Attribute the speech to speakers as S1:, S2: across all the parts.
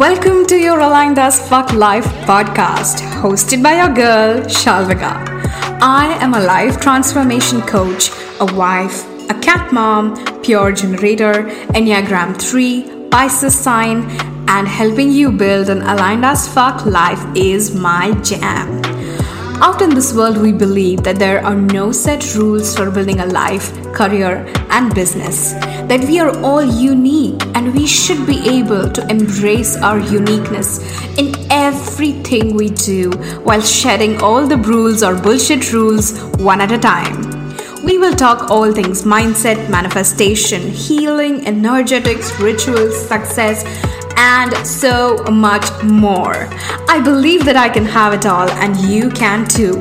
S1: Welcome to your Aligned as Fuck Life podcast, hosted by your girl, Shalvika. I am a life transformation coach, a wife, a cat mom, pure generator, Enneagram 3, Pisces sign, and helping you build an aligned as fuck life is my jam. Out in this world, we believe that there are no set rules for building a life, career, and business. That we are all unique and we should be able to embrace our uniqueness in everything we do while shedding all the rules or bullshit rules one at a time. We will talk all things mindset, manifestation, healing, energetics, rituals, success, and so much more. I believe that I can have it all, and you can too.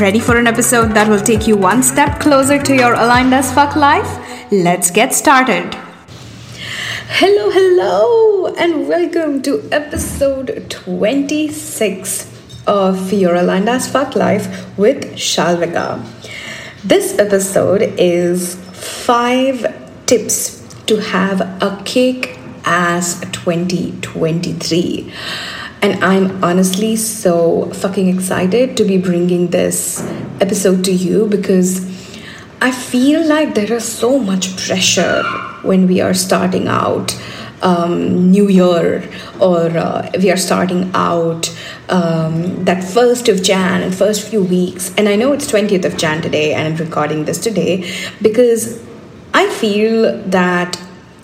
S1: Ready for an episode that will take you one step closer to your aligned as fuck life? Let's get started. Hello, hello, and welcome to episode 26 of Your Aligned as Fuck Life with Shalvika. This episode is five tips to have a kick ass 2023. And I'm honestly so fucking excited to be bringing this episode to you because I feel like there is so much pressure when we are starting out um, New Year or uh, we are starting out um, that first of Jan and first few weeks. And I know it's 20th of Jan today and I'm recording this today because I feel that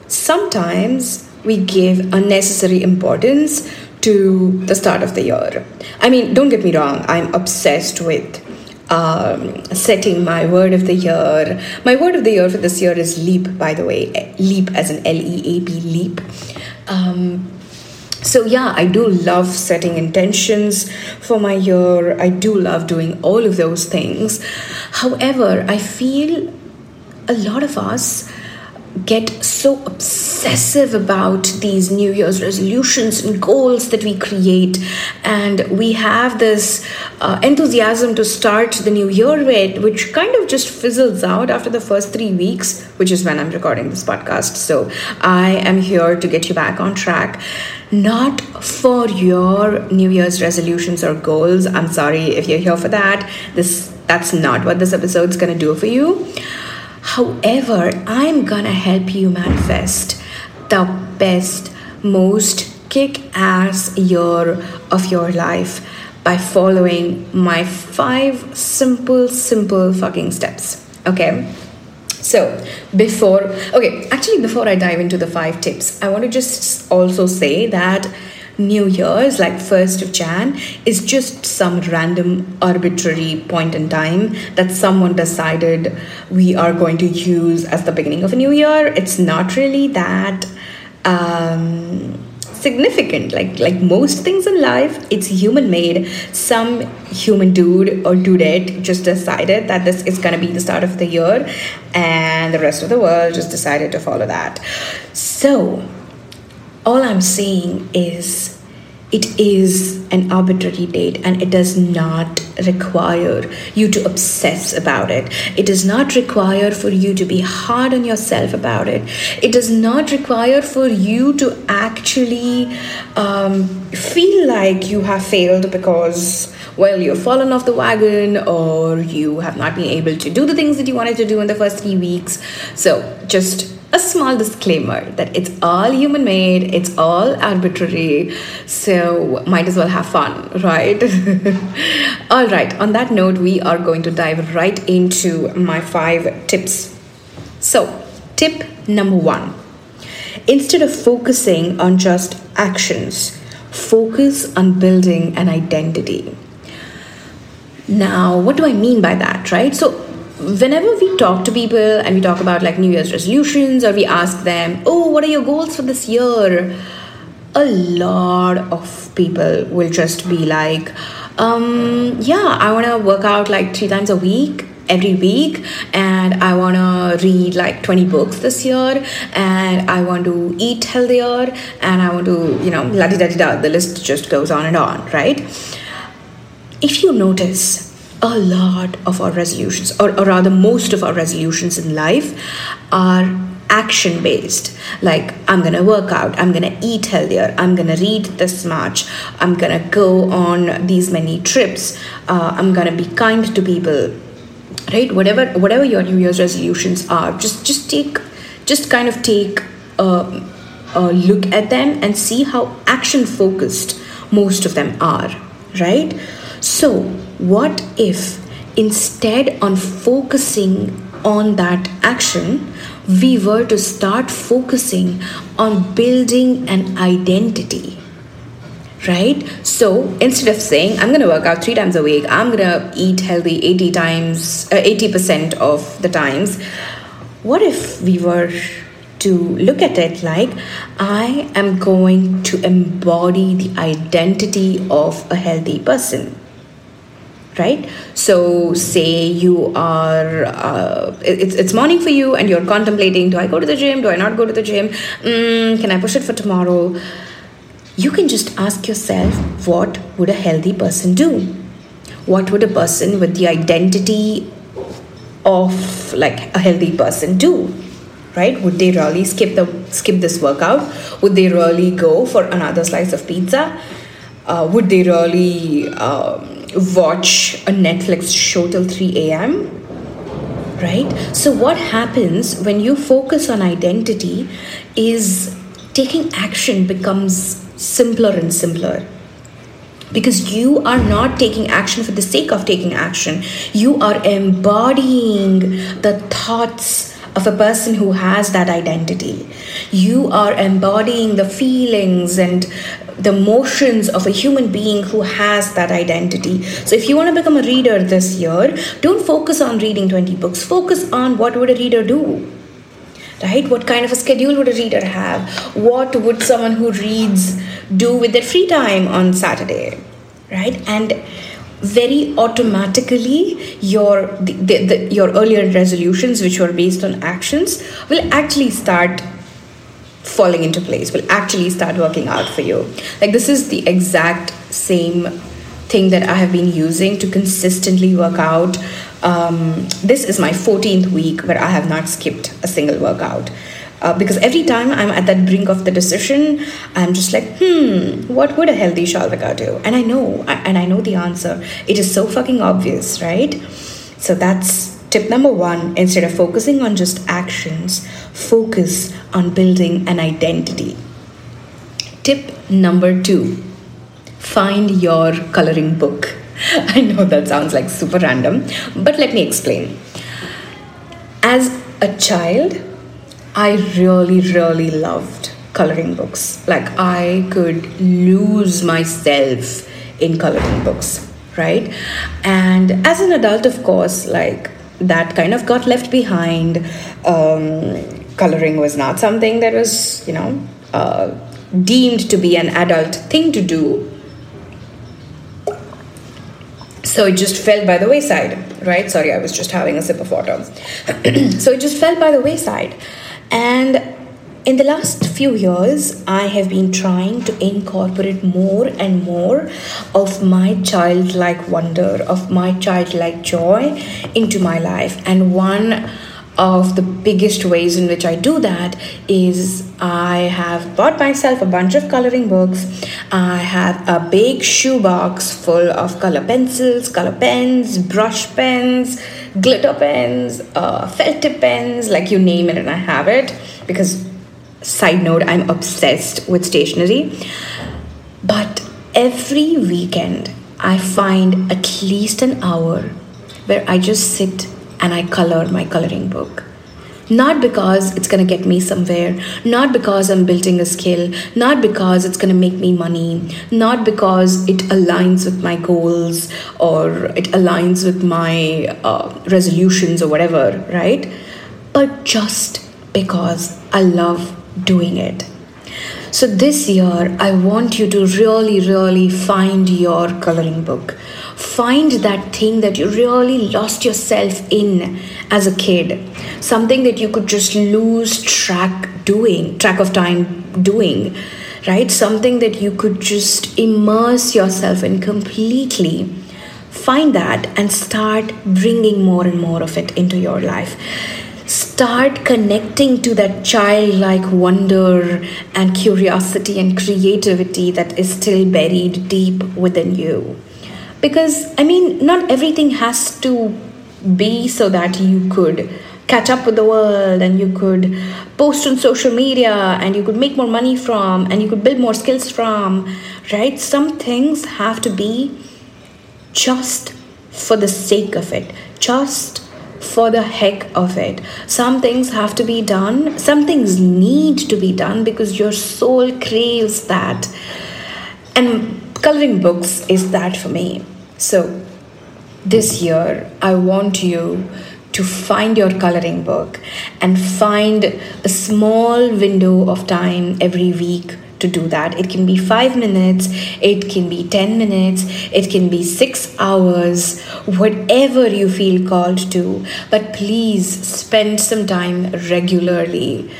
S1: sometimes we give unnecessary importance to the start of the year. I mean, don't get me wrong, I'm obsessed with um, setting my word of the year. My word of the year for this year is leap, by the way. Leap as an L E A P, leap. Um, so, yeah, I do love setting intentions for my year. I do love doing all of those things. However, I feel a lot of us get so obsessive about these New Year's resolutions and goals that we create, and we have this uh, enthusiasm to start the new year with, which kind of just fizzles out after the first three weeks, which is when I'm recording this podcast. So I am here to get you back on track. Not for your New Year's resolutions or goals. I'm sorry if you're here for that. This that's not what this episode's gonna do for you. However, I'm gonna help you manifest the best, most kick ass year of your life by following my five simple, simple fucking steps. Okay? So, before, okay, actually, before I dive into the five tips, I want to just also say that New Year's, like 1st of Jan, is just some random arbitrary point in time that someone decided we are going to use as the beginning of a new year. It's not really that um, significant. Like like most things in life, it's human made. Some human dude or dudette just decided that this is gonna be the start of the year, and the rest of the world just decided to follow that. So all I'm saying is it is an arbitrary date and it does not require you to obsess about it. It does not require for you to be hard on yourself about it. It does not require for you to actually um, feel like you have failed because, well, you've fallen off the wagon or you have not been able to do the things that you wanted to do in the first three weeks. So just a small disclaimer that it's all human made, it's all arbitrary, so might as well have fun, right? all right, on that note, we are going to dive right into my five tips. So, tip number one instead of focusing on just actions, focus on building an identity. Now, what do I mean by that, right? So, whenever we talk to people and we talk about like New Year's resolutions or we ask them, oh, what are your goals for this year? A lot of people will just be like, um, yeah, I want to work out like three times a week every week and i want to read like 20 books this year and i want to eat healthier and i want to you know la di da di da the list just goes on and on right if you notice a lot of our resolutions, or, or rather, most of our resolutions in life, are
S2: action based like i'm gonna work out i'm gonna eat healthier i'm gonna read this much i'm gonna go on these many trips uh, i'm gonna be kind to people right? Whatever whatever your new year's resolutions are just just take just kind of take a, a look at them and see how action focused most of them are right? So what if instead on focusing on that action we were to start focusing on building an identity right? So instead of saying i'm going to work out three times a week i'm going to eat healthy 80 times uh, 80% of the times what if we were to look at it like i am going to embody the identity of a healthy person right? So say you are uh, it's, it's morning for you and you're contemplating do i go to the gym? Do i not go to the gym? Mm, can i push it for tomorrow? You can just ask yourself what would a healthy person do? What would a person with the identity of like a healthy person do? Right? Would they really skip the skip this workout? Would they really go for another slice of pizza? Uh, would they really um, watch a Netflix show till 3 a.m. Right? So, what happens when you focus on identity is taking action becomes simpler and simpler because you are not taking action for the sake of taking action. You are embodying the thoughts of a person who has that identity. You are embodying the feelings and the motions of a human being who has that identity. So if you want to become a reader this year, don't focus on reading 20 books. Focus on what would a reader do? Right? What kind of a schedule would a reader have? What would someone who reads do with their free time on Saturday? Right? And very automatically your the, the, your earlier resolutions which were based on actions will actually start falling into place will actually start working out for you like this is the exact same thing that i have been using to consistently work out um, this is my 14th week where i have not skipped a single workout uh, because every time I'm at that brink of the decision, I'm just like, hmm, what would a healthy Shalvika do? And I know, and I know the answer. It is so fucking obvious, right? So that's Tip number one instead of focusing on just actions, focus on building an identity. Tip number two find your coloring book. I know that sounds like super random, but let me explain. As a child, I really, really loved coloring books. Like, I could lose myself in coloring books, right? And as an adult, of course, like, that kind of got left behind. Um, coloring was not something that was, you know, uh, deemed to be an adult thing to do. So it just fell by the wayside, right? Sorry, I was just having a sip of water. so it just fell by the wayside. And in the last few years, I have been trying to incorporate more and more of my childlike wonder, of my childlike joy into my life. And one of the biggest ways in which I do that is I have bought myself a bunch of coloring books. I have a big shoebox full of color pencils, color pens, brush pens, glitter pens, uh, felt tip pens, like you name it, and I have it because Side note, I'm obsessed with stationery. But every weekend, I find at least an hour where I just sit and I color my coloring book. Not because it's going to get me somewhere, not because I'm building a skill, not because it's going to make me money, not because it aligns with my goals or it aligns with my uh, resolutions or whatever, right? But just because I love doing it. So, this year, I want you to really, really find your coloring book. Find that thing that you really lost yourself in as a kid. Something that you could just lose track doing, track of time doing, right? Something that you could just immerse yourself in completely. Find that and start bringing more and more of it into your life start connecting to that childlike wonder and curiosity and creativity that is still buried deep within you. Because, I mean, not everything has to be so that you could catch up with the world and you could post on social media and you could make more money from and you could build more skills from, right? Some things have to be just for the sake of it, just for the heck of it. Some things have to be done, some things need to be done because your soul craves that. And coloring books is that for me. So, this year, I want you to find your coloring book and find a small window of time every week to do that. It can be five minutes, it can be 10 minutes, it can be six hours, whatever you feel called to. But please spend some time regularly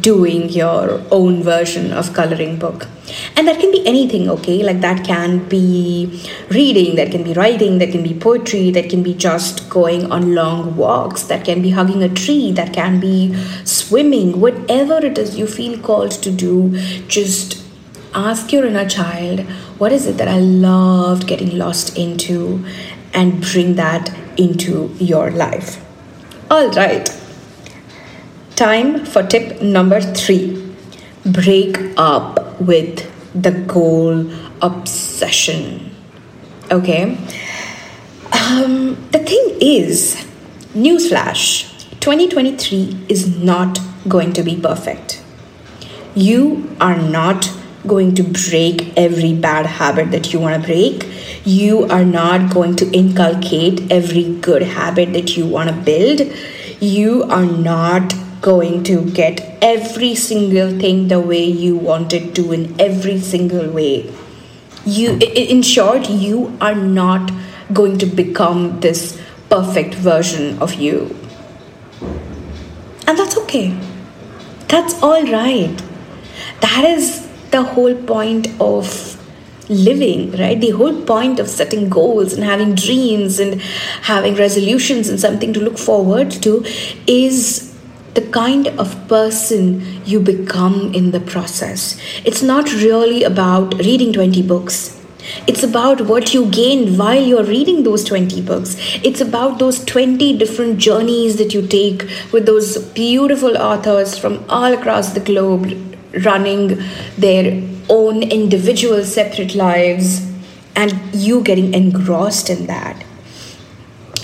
S2: doing your own version of coloring book and that can be anything okay? Like that can be reading that can be writing that can be poetry that can be just going on long walks that can be hugging a tree that can be swimming whatever it is you feel called to do just ask your inner child what is it that i loved getting lost into? and bring that into your life. All right. Time for tip number 3 break up with the goal obsession. Okay? Um, the thing is, newsflash 2023 is not going to be perfect. You are not going to break every bad habit that you want to break. You are not going to inculcate every good habit that you want to build. You are not going to get every single thing the way you want it to in every single way. You in short you are not going to become this perfect version of you. And that's okay. That's all right. That is the whole point of living, right? The whole point of setting goals and having dreams and having resolutions and something to look forward to is the kind of person you become in the process. It's not really about reading 20 books. It's about what you gain while you're reading those 20 books. It's about those 20 different journeys that you take with those beautiful authors from all across the globe running their own individual separate lives and you getting engrossed in that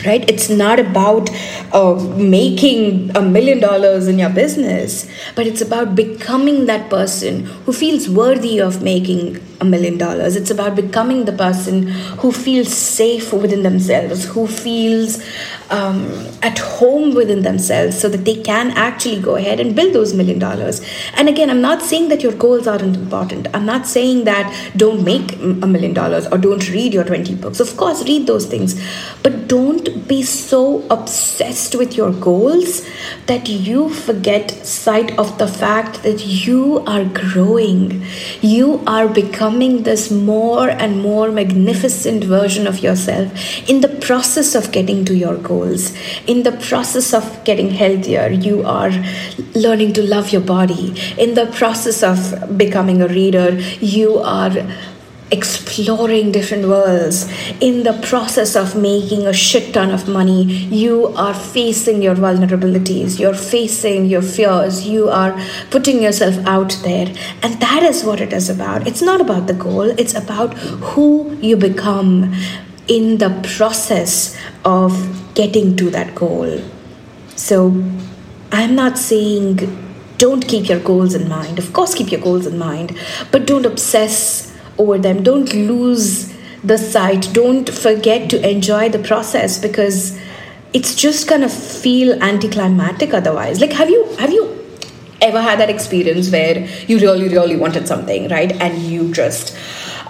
S2: right? It's not about uh, making a million dollars in your business but it's about becoming that person who feels worthy of making a million dollars. It's about becoming the person who feels safe within themselves who feels um, at home within themselves so that they can actually go ahead and build those million dollars. And again i'm not saying that your goals aren't important. I'm not saying that don't make a million dollars or don't read your 20 books. Of course read those things. But don't be so obsessed with your goals that you forget sight of the fact that you are growing. You are becoming this more and more magnificent version of yourself in the process of getting to your goals, in the process of getting healthier. You are learning to love your body. In the process of becoming a reader, you are exploring different worlds. In the process of making a shit ton of money you are facing your vulnerabilities you're facing your fears you are putting yourself out there. And that is what it is about. It's not about the goal it's about who you become in the process of getting to that goal. So i'm not saying don't keep your goals in mind. Of course keep your goals in mind but don't obsess over them. Don't lose the sight. Don't forget to enjoy the process because it's just gonna feel anticlimactic otherwise. Like have you have you ever had that experience where you really, really wanted something, right? And you just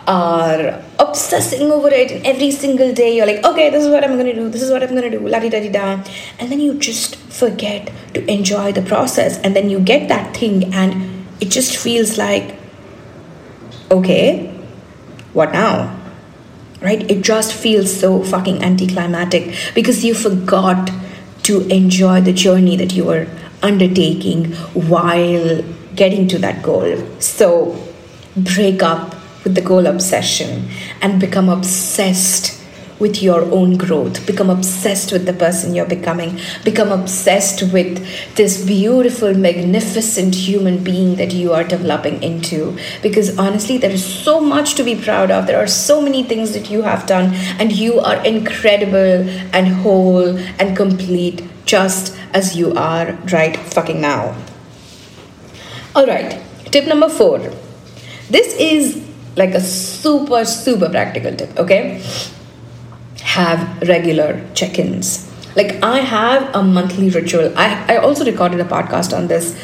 S2: are obsessing over it every single day you're like okay this is what i'm gonna do this is what i'm gonna do la di da di da and then you just forget to enjoy the process and then you get that thing and it just feels like okay what now? Right? It just feels so fucking anticlimactic because you forgot to enjoy the journey that you were undertaking while getting to that goal. So break up with the goal obsession and become obsessed with your own growth. Become obsessed with the person you're becoming. Become obsessed with this beautiful, magnificent human being that you are developing into. Because honestly, there is so much to be proud of. There are so many things that you have done, and you are incredible and whole and complete just as you are right fucking now. All right, tip number four. This is like a super, super practical tip, okay? Have regular check ins. Like, I have a monthly ritual. I, I also recorded a podcast on this.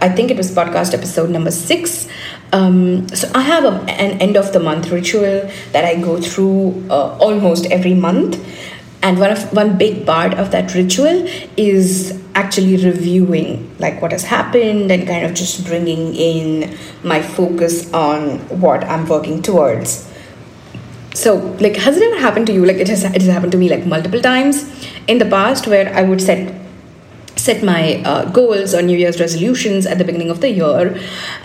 S2: I think it was podcast episode number six. Um, so I have a, an end of the month ritual that I go through uh, almost every month, and one of one big part of that ritual is actually reviewing like what has happened and kind of just bringing in my focus on what I'm working towards so like has it ever happened to you? Like it has it has happened to me like multiple times. In the past where i would set set my uh, goals or new year's resolutions at the beginning of the year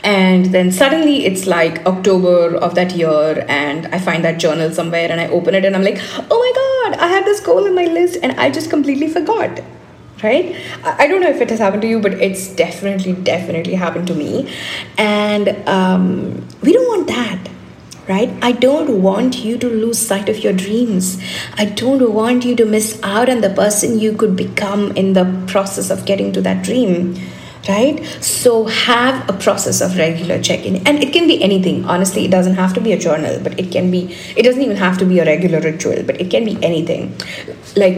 S2: and then suddenly it's like october of that year and i find that journal somewhere and i open it and i'm like oh my god i had this goal in my list and i just completely forgot right? I don't know if it has happened to you but it's definitely definitely happened to me. And um, we don't want that right? I don't want you to lose sight of your dreams. I don't want you to miss out on the person you could become in the process of getting to that dream. Right? So, have a process of regular check in. And it can be anything. Honestly, it doesn't have to be a journal, but it can be, it doesn't even have to be a regular ritual, but it can be anything. Like,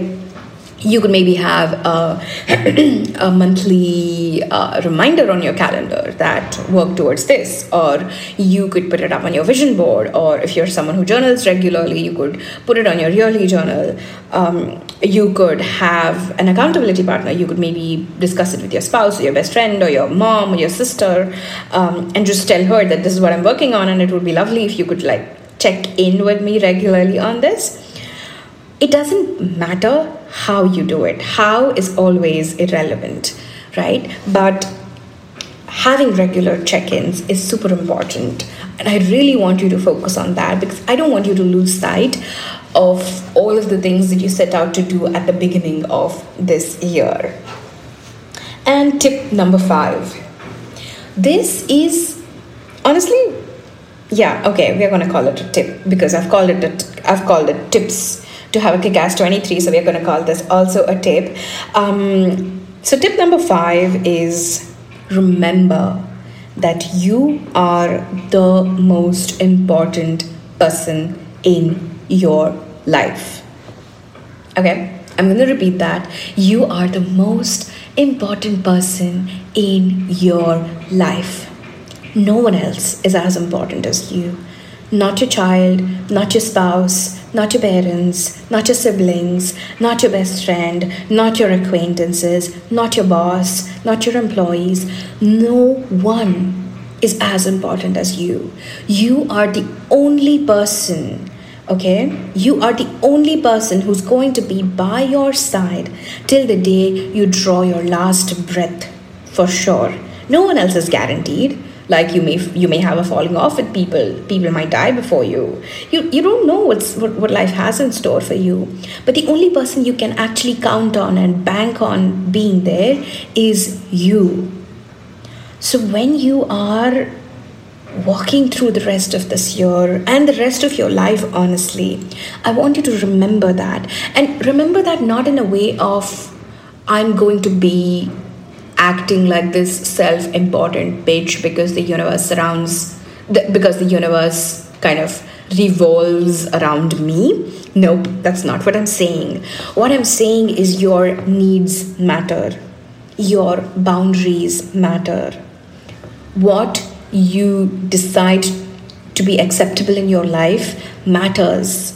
S2: you could maybe have a, a monthly uh, reminder on your calendar that work towards this or you could put it up on your vision board or if you're someone who journals regularly you could put it on your yearly journal. Um, you could have an accountability partner. You could maybe discuss it with your spouse or your best friend or your mom or your sister um, and just tell her that this is what i'm working on and it would be lovely if you could like check in with me regularly on this it doesn't matter how you do it. How is always irrelevant, right? But having regular check ins is super important. And I really want you to focus on that because I don't want you to lose sight of all of the things that you set out to do at the beginning of this year. And tip number five this is honestly yeah okay we're going to call it a tip because i've called it i've called it tips to have a kick-ass 23 so we're going to call this also a tip. Um, so tip number five is remember that you are the most important person in your life. Okay i'm going to repeat that. You are the most important person in your life. No one else is as important as you not your child, not your spouse, not your parents, not your siblings, not your best friend, not your acquaintances, not your boss, not your employees. No one is as important as you. You are the only person, okay? You are the only person who's going to be by your side till the day you draw your last breath, for sure. No one else is guaranteed like you may you may have a falling off with people. People might die before you. You you don't know what's what, what life has in store for you. But the only person you can actually count on and bank on being there is you. So when you are walking through the rest of this year and the rest of your life honestly i want you to remember that. And remember that not in a way of i'm going to be acting like this self important bitch because the universe surrounds, the, because the universe kind of revolves around me. Nope, that's not what I'm saying. What I'm saying is your needs matter, your boundaries matter. What you decide to be acceptable in your life matters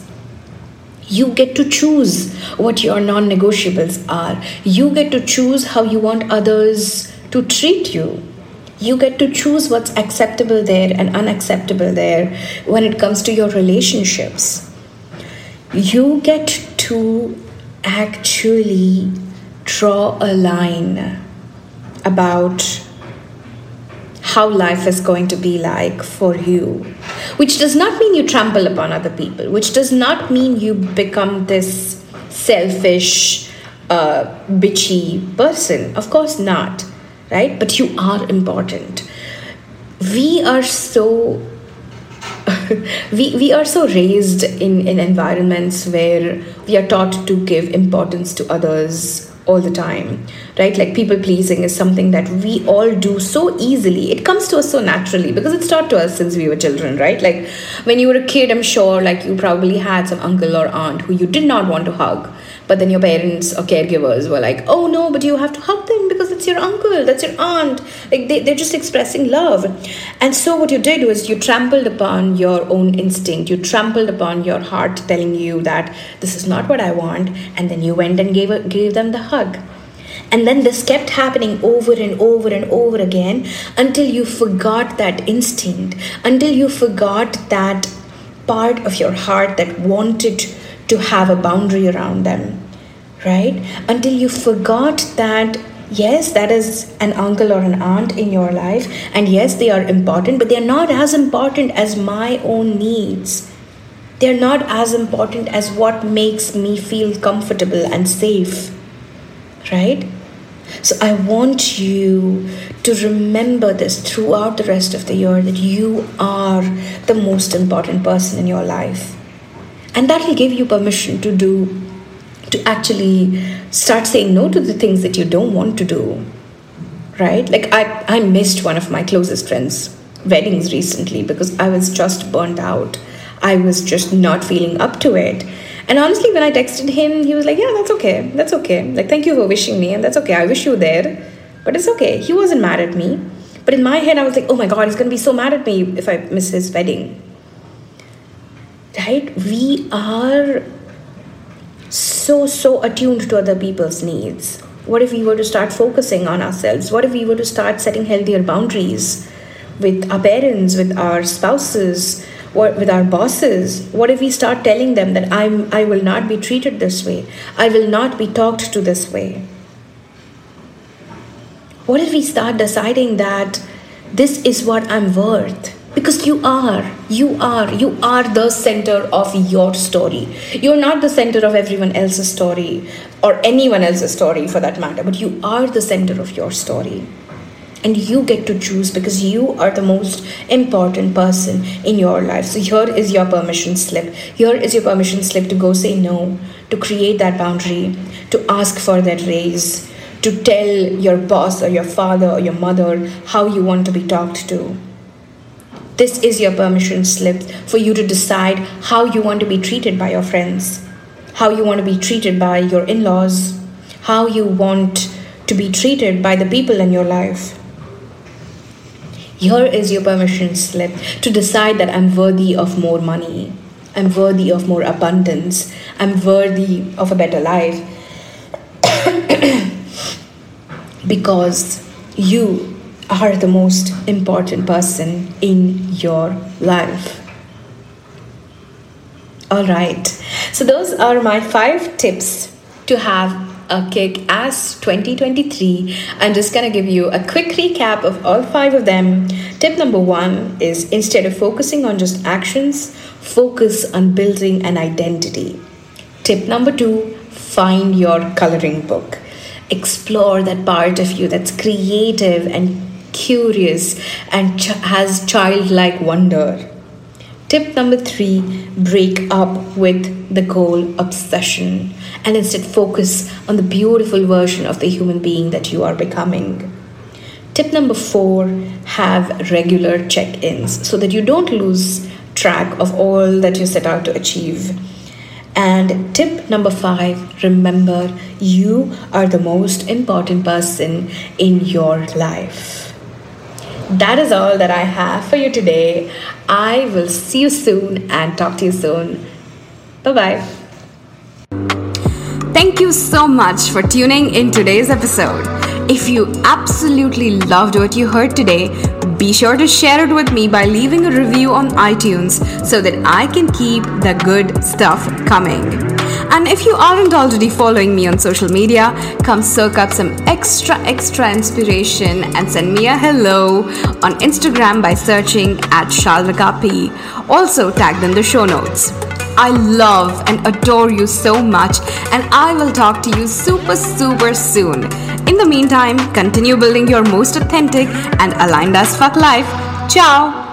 S2: you get to choose what your non negotiables are. You get to choose how you want others to treat you. You get to choose what's acceptable there and unacceptable there when it comes to your relationships. You get to actually draw a line about how life is going to be like for you. Which does not mean you trample upon other people, which does not mean you become this selfish, uh, bitchy person. Of course not, right? But you are important. We are so. we, we are so raised in, in environments where we are taught to give importance to others all the time right? Like people pleasing is something that we all do so easily. It comes to us so naturally because it's taught to us since we were children right? Like when you were a kid i'm sure like you probably had some uncle or aunt who you did not want to hug but then your parents or caregivers were like oh no but you have to hug them because it's your uncle that's your aunt. Like they, they're just expressing love. And so what you did was you trampled upon your own instinct. You trampled upon your heart telling you that this is not what i want. And then you went and gave, gave them the hug. And then this kept happening over and over and over again until you forgot that instinct, until you forgot that part of your heart that wanted to have a boundary around them, right? Until you forgot that yes, that is an uncle or an aunt in your life, and yes, they are important, but they are not as important as my own needs. They're not as important as what makes me feel comfortable and safe, right? So I want you to remember this throughout the rest of the year that you are the most important person in your life and that will give you permission to do to actually start saying no to the things that you don't want to do right? Like i i missed one of my closest friends weddings recently because i was just burnt out. I was just not feeling up to it. And honestly when i texted him he was like yeah that's okay. That's okay. Like thank you for wishing me and that's okay. I wish you there but it's okay. He wasn't mad at me but in my head i was like oh my god he's going to be so mad at me if i miss his wedding right? We are so so attuned to other people's needs. What if we were to start focusing on ourselves? What if we were to start setting healthier boundaries with our parents with our spouses with our bosses? What if we start telling them that i'm i will not be treated this way? I will not be talked to this way? What if we start deciding that this is what i'm worth because you are you are you are the center of your story. You're not the center of everyone else's story or anyone else's story for that matter but you are the center of your story. And you get to choose because you are the most important person in your life. So here is your permission slip. Here is your permission slip to go say no to create that boundary to ask for that raise to tell your boss or your father or your mother how you want to be talked to this is your permission slip for you to decide how you want to be treated by your friends, how you want to be treated by your in laws, how you want to be treated by the people in your life. Here is your permission slip to decide that I'm worthy of more money, I'm worthy of more abundance, I'm worthy of a better life. because you are the most important person in your life. All right, so those are my five tips to have a kick ass 2023. I'm just gonna give you a quick recap of all five of them. Tip number one is instead of focusing on just actions, focus on building an identity. Tip number two, find your coloring book. Explore that part of you that's creative and curious, and ch- has childlike wonder. Tip number three break up with the goal obsession and instead focus on the beautiful version of the human being that you are becoming. Tip number four have regular check ins so that you don't lose track of all that you set out to achieve. And tip number five remember you are the most important person in your life that is all that I have for you today. I will see you soon and talk to you soon. Bye bye.
S1: Thank you so much for tuning in today's episode. If you absolutely loved what you heard today, be sure to share it with me by leaving a review on iTunes so that I can keep the good stuff coming. And if you aren't already following me on social media, come soak up some extra, extra inspiration and send me a hello on Instagram by searching at Shalvika. Also tagged in the show notes. I love and adore you so much, and I will talk to you super, super soon. In the meantime, continue building your most authentic and aligned as fuck life. Ciao!